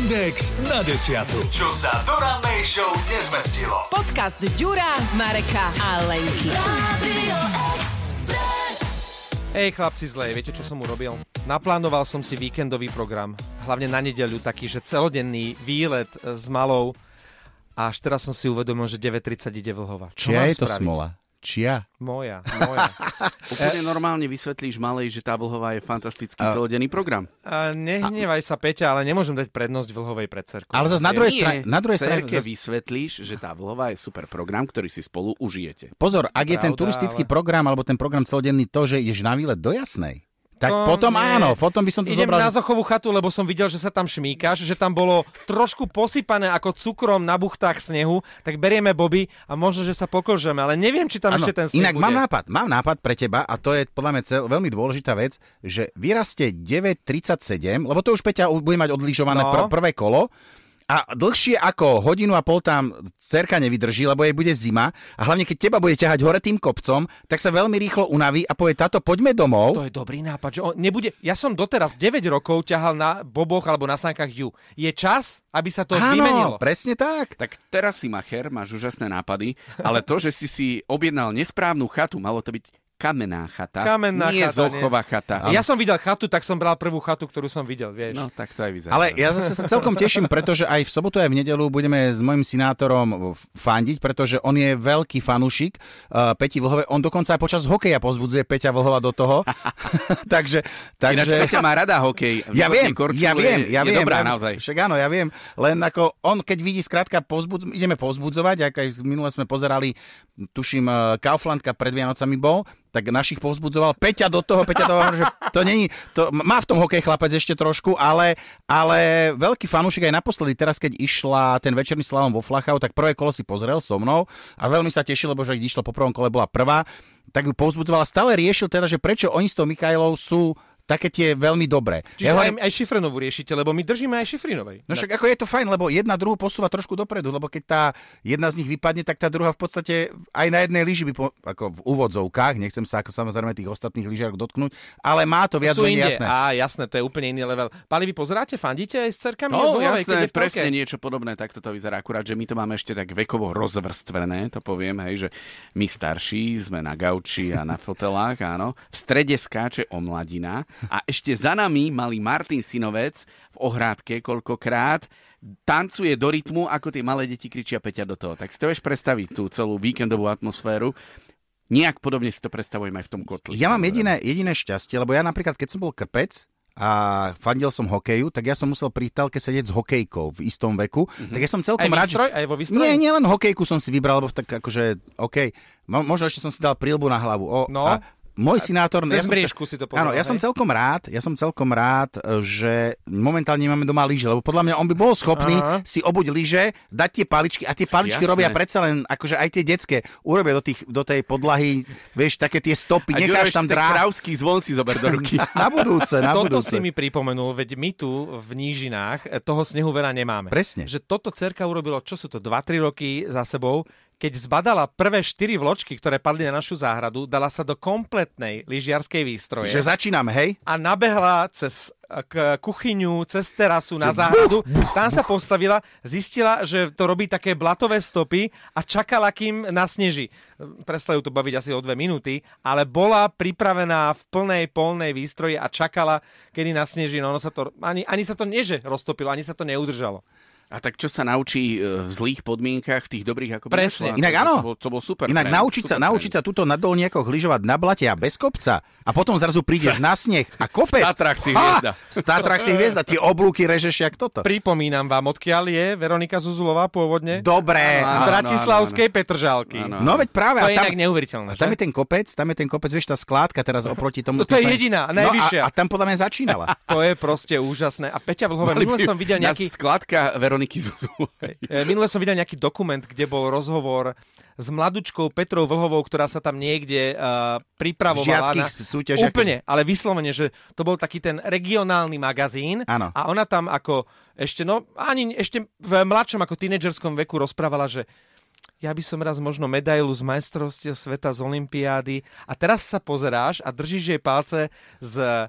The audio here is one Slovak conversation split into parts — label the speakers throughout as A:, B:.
A: Index na desiatu. Čo sa do rannej show nezmestilo.
B: Podcast Ďura, Mareka a Lenky.
C: Hej chlapci zlej, viete čo som urobil? Naplánoval som si víkendový program, hlavne na nedeľu taký, že celodenný výlet s malou a až teraz som si uvedomil, že 9.30 ide Vlhova. Čo mám
D: je to
C: spraviť?
D: smola? Čia?
C: Moja, moja.
E: Úplne normálne vysvetlíš malej, že tá vlhová je fantastický
D: A-
E: celodenný program.
C: A nehnevaj sa Peťa, ale nemôžem dať prednosť Vlhovej pred cerkou.
D: Ale zase na druhej strane... Na druhej strane zas-
E: vysvetlíš, že tá vlhová je super program, ktorý si spolu užijete.
D: Pozor, ak je ten
C: Pravda,
D: turistický
C: ale-
D: program alebo ten program celodenný to, že ideš na výlet do Jasnej, tak
C: To
D: potom
C: nie.
D: áno, potom by som to
C: Idem
D: zobral...
C: na Zochovú chatu, lebo som videl, že sa tam šmíkaš, že tam bolo trošku posypané ako cukrom na buchtách snehu, tak berieme Bobby a možno, že sa pokožeme, ale neviem, či tam
D: Áno,
C: ešte ten sneh
D: inak
C: bude.
D: mám nápad, mám nápad pre teba a to je podľa mňa cel, veľmi dôležitá vec, že vyraste 9.37, lebo to už Peťa bude mať odlížované
C: No.
D: pr- prvé kolo a dlhšie ako hodinu a pol tam cerka nevydrží, lebo jej bude zima a hlavne keď teba bude ťahať hore tým kopcom, tak sa veľmi rýchlo unaví a povie, táto poďme domov.
C: To je dobrý nápad, že on nebude... Ja som doteraz 9 rokov ťahal na boboch alebo na sánkach ju. Je čas, aby sa to vymenilo.
D: presne tak.
E: Tak teraz si macher, máš úžasné nápady, ale to, že si si objednal nesprávnu chatu, malo to byť kamenná chata,
C: Kamenná
E: nie
C: chata, nie.
E: zochová chata.
C: Ja som videl chatu, tak som bral prvú chatu, ktorú som videl, vieš.
E: No, tak to aj vyzerá.
D: Ale ja zase sa celkom teším, pretože aj v sobotu, aj v nedelu budeme s mojim sinátorom fandiť, pretože on je veľký fanúšik uh, Peti Vlhove. On dokonca aj počas hokeja pozbudzuje Peťa Vlhova do toho. takže,
E: Ináč
D: takže...
E: Peťa má rada hokej.
D: Ja viem, ja viem, ja
E: je
D: viem.
E: dobrá
D: ja,
E: naozaj.
D: Však áno, ja viem. Len ako on, keď vidí skrátka, pozbud, ideme pozbudzovať, ak aj minule sme pozerali, tuším, eh, Kauflandka pred Vianocami bol, tak našich povzbudzoval. Peťa do toho, Peťa do toho, že to není, to má v tom hokej chlapec ešte trošku, ale, ale veľký fanúšik aj naposledy, teraz keď išla ten večerný slalom vo Flachau, tak prvé kolo si pozrel so mnou a veľmi sa tešil, lebo že išlo po prvom kole bola prvá, tak ju povzbudzoval. Stále riešil teda, že prečo oni s tou Mikajlou sú také tie veľmi dobré.
C: Čiže
D: hovorím-
C: aj, aj Šifrenovú riešite, lebo my držíme aj Šifrinovej.
D: No však ako je to fajn, lebo jedna druhú posúva trošku dopredu, lebo keď tá jedna z nich vypadne, tak tá druhá v podstate aj na jednej lyži by, po, ako v úvodzovkách, nechcem sa ako samozrejme tých ostatných lyžiarov dotknúť, ale má to viac
C: Sú
D: menej jasné.
C: Á, jasné, to je úplne iný level. Pali, vy pozeráte, fandíte aj s cerkami?
E: No
C: keď
E: jasné,
C: je
E: presne niečo podobné, takto to vyzerá. Akurát, že my to máme ešte tak vekovo rozvrstvené, to poviem, hej, že my starší sme na gauči a na fotelách, áno. V strede skáče omladina a ešte za nami malý Martin Sinovec v ohrádke koľkokrát tancuje do rytmu, ako tie malé deti kričia Peťa do toho. Tak si to vieš predstaviť, tú celú víkendovú atmosféru. Nejak podobne si to predstavujem aj v tom kotli.
D: Ja mám jediné, jediné šťastie, lebo ja napríklad, keď som bol krpec, a fandil som hokeju, tak ja som musel pri telke sedieť s hokejkou v istom veku. Mm-hmm. Tak ja som
C: Aj
D: celkom rád, že-
C: výstroj? Aj vo výstroji?
D: Nie, nie len hokejku som si vybral, lebo tak akože, OK. Mo- Možno ešte som si dal prílbu na hlavu. O,
C: No.
D: a môj sinátor...
C: Cez
D: ja som
C: briežku si to pozrel,
D: Áno, ja som
C: hej?
D: celkom rád, ja som celkom rád, že momentálne nemáme doma lyže, lebo podľa mňa on by bol schopný
C: Aha.
D: si obuť lyže, dať tie paličky a tie paličky
E: Jasné.
D: robia predsa len, akože aj tie detské, urobia do, tých, do tej podlahy, vieš, také tie stopy,
E: A
D: necháš tam
E: ten
D: drát.
E: kravský zvon si zober do ruky.
D: Na budúce, na
C: Toto
D: budúce.
C: si mi pripomenul, veď my tu v nížinách toho snehu veľa nemáme.
D: Presne.
C: Že toto cerka urobilo, čo sú to, 2-3 roky za sebou, keď zbadala prvé 4 vločky, ktoré padli na našu záhradu, dala sa do kompletnej lyžiarskej výstroje
D: Že začíname, hej?
C: a nabehla cez k kuchyňu, cez terasu na záhradu. Tam sa postavila, zistila, že to robí také blatové stopy a čakala, kým nasneží. Ju to baviť asi o dve minúty, ale bola pripravená v plnej polnej výstroji a čakala, kedy nasneží. No ono sa to, ani, ani sa to nie, že roztopilo, ani sa to neudržalo.
E: A tak čo sa naučí e, v zlých podmienkach, v tých dobrých ako
C: Presne.
E: došla?
D: Inak
E: To-
D: áno.
E: To bol, to bol super
D: Inak
E: trend,
D: naučiť sa,
E: super
D: naučiť sa túto na dolniakoch lyžovať na blate a bez kopca a potom zrazu prídeš na sneh a kopec.
E: V Tatrách si hviezda.
D: V Tatrách si hviezda, tie oblúky režeš jak toto.
C: Pripomínam vám, odkiaľ je Veronika Zuzulová pôvodne?
D: Dobre.
C: Z
E: Áno, áno,
C: Bratislavskej Petržalky.
E: Áno.
D: No veď práve.
C: To
D: a
C: je
D: tam,
C: inak neuveriteľné,
D: a tam je ten kopec, tam je ten kopec, vieš, tá skládka teraz oproti tomu.
C: No to je
D: sa-
C: jediná,
D: no
C: najvyššia.
D: a, a tam podľa mňa začínala.
C: To je proste úžasné. A Peťa Vlhové,
E: Mali
C: minule som videl nejaký...
E: Skladka Veroniky Zuzu.
C: E, Minule som videl nejaký dokument, kde bol rozhovor s mladučkou Petrou Vlhovou, ktorá sa tam niekde uh, pripravovala.
D: Žiackých
C: na...
D: súťažiach.
C: Úplne, ale vyslovene, že to bol taký ten regionálny magazín
D: Áno.
C: a ona tam ako ešte, no ani ešte v mladšom ako tínedžerskom veku rozprávala, že ja by som raz možno medailu z majstrovstiev sveta z Olympiády a teraz sa pozeráš a držíš jej palce z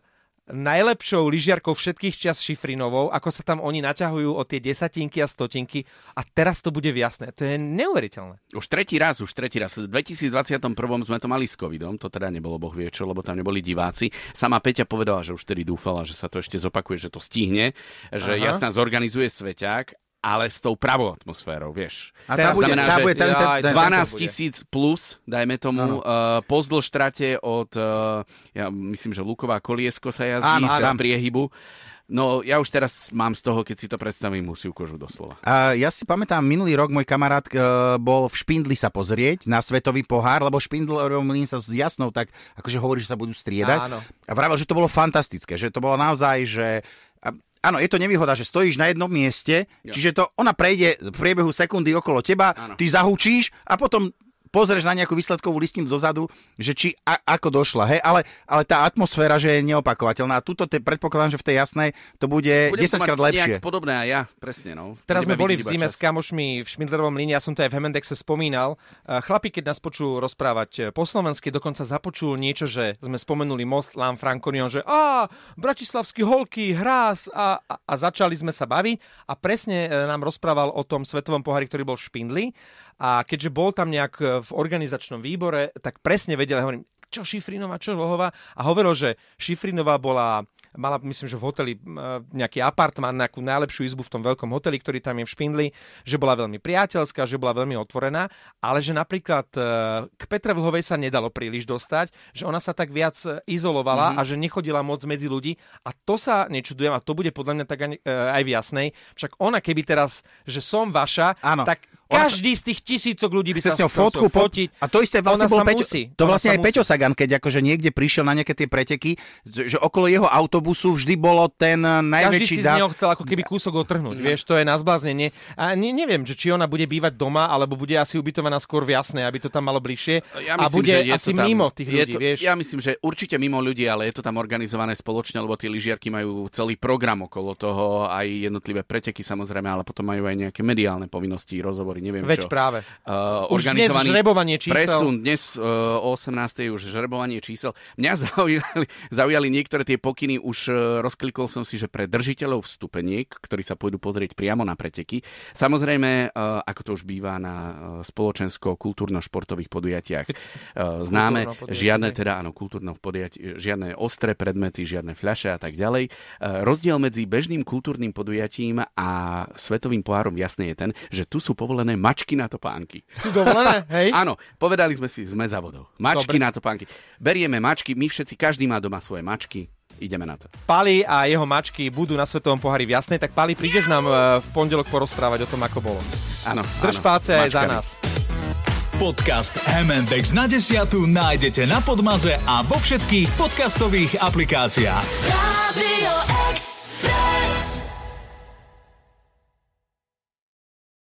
C: najlepšou lyžiarkou všetkých čas Šifrinovou, ako sa tam oni naťahujú o tie desatinky a stotinky a teraz to bude jasné. To je neuveriteľné.
E: Už tretí raz, už tretí raz. V 2021 sme to mali s covidom, to teda nebolo boh vie čo, lebo tam neboli diváci. Sama Peťa povedala, že už tedy dúfala, že sa to ešte zopakuje, že to stihne, že
C: Aha.
E: jasná zorganizuje Sveťák, ale s tou pravou atmosférou, vieš.
D: A tá bude,
E: znamená,
D: tá
E: že
D: bude ten, ten, ten,
E: 12 tisíc plus, dajme tomu, uh, pozdĺž trate od, uh, ja myslím, že Luková koliesko sa jazdí
D: Áno,
E: cez
D: áno.
E: priehybu. No, ja už teraz mám z toho, keď si to predstavím, husiu kožu doslova.
D: A ja si pamätám, minulý rok môj kamarát e, bol v Špindli sa pozrieť na svetový pohár, lebo Špindl Mlín sa s Jasnou tak, akože hovorí, že sa budú striedať.
C: Áno.
D: A vravel, že to bolo fantastické, že to bolo naozaj, že... Áno, je to nevýhoda, že stojíš na jednom mieste,
E: Jo.
D: čiže to ona prejde v priebehu sekundy okolo teba,
E: Áno.
D: ty zahučíš a potom pozrieš na nejakú výsledkovú listinu dozadu, že či a, ako došla, hej, ale, ale tá atmosféra, že je neopakovateľná. A tuto te, predpokladám, že v tej jasnej to bude
E: Budem
D: 10
E: to mať
D: krát lepšie.
E: nejak podobné aj ja, presne, no.
C: Teraz sme boli v zime
E: čas.
C: s kamošmi v Šmidlerovom líne, ja som to aj v Hemendexe spomínal. Chlapi, keď nás počul rozprávať eh, po slovensky, dokonca započul niečo, že sme spomenuli most Lám Frankonion, že a bratislavský holky, hráz a, a, a začali sme sa baviť a presne eh, nám rozprával o tom svetovom pohári, ktorý bol v Špindli a keďže bol tam nejak eh, v organizačnom výbore, tak presne vedel, ja hovorím, čo Šifrinová, čo Vlhová a hovoril, že Šifrinová bola mala myslím, že v hoteli nejaký apartmán, nejakú najlepšiu izbu v tom veľkom hoteli, ktorý tam je v Špindli, že bola veľmi priateľská, že bola veľmi otvorená, ale že napríklad e, k Petre Vlhovej sa nedalo príliš dostať, že ona sa tak viac e, izolovala mm-hmm. a že nechodila moc medzi ľudí a to sa nečudujem a to bude podľa mňa tak ani- e, aj v jasnej. Však ona keby teraz, že som vaša,
D: Áno.
C: tak Každý z tých tisícok ľudí by
D: chce
C: sa
D: s ňou fotku, po-
C: fotiť.
D: A to isté vlastne bol Peťo,
C: musí.
D: to vlastne aj
C: musí.
D: Peťo Sagan, keď akože niekde prišiel na nejaké tie preteky, že okolo jeho autobusu vždy bolo ten eh,
C: Každý
D: najväčší
C: si z
D: dáv.
C: neho chcel ako keby kúsok otrhnúť, vieš, to je na zbláznenie. A ne, neviem, že či ona bude bývať doma, alebo bude asi ubytovaná skôr v jasnej, aby to tam malo bližšie.
E: Ja
C: a
E: myslím,
C: bude
E: že je
C: asi
E: to tam,
C: mimo tých
E: je
C: ľudí,
E: to,
C: vieš.
E: Ja myslím, že určite mimo ľudí, ale je to tam organizované spoločne, lebo tie lyžiarky majú celý program okolo toho, aj jednotlivé preteky samozrejme, ale potom majú aj nejaké mediálne povinnosti, rozhovory, neviem
C: Veď
E: čo.
C: práve.
E: Uh,
C: Už dnes žrebovanie čísel.
E: Presun, dnes uh, o 18. už žrebovanie čísel. Mňa zaujali, zaujali niektoré tie pokyny, už uh, rozklikol som si, že pre držiteľov vstupeniek, ktorí sa pôjdu pozrieť priamo na preteky. Samozrejme, uh, ako to už býva na uh, spoločensko-kultúrno-športových podujatiach, uh, známe
C: Kultúrno-podujatí,
E: žiadne teda, áno, kultúrno podujati, žiadne ostré predmety, žiadne fľaše a tak ďalej. Uh, rozdiel medzi bežným kultúrnym podujatím a svetovým pohárom jasne je ten, že tu sú povolené mačky na topánky.
C: Sú dovolené, hej?
E: Áno, povedali sme si, sme za vodou. Mačky
C: Dobre.
E: na topánky. Berieme mačky, my všetci, každý má doma svoje mačky. Ideme na to.
C: Pali a jeho mačky budú na Svetovom pohári v jasnej, tak Pali, prídeš nám e, v pondelok porozprávať o tom, ako bolo.
E: Áno,
C: Drž
E: áno,
C: páce aj za nás.
A: Podcast M&X na desiatu nájdete na Podmaze a vo všetkých podcastových aplikáciách.
B: Radio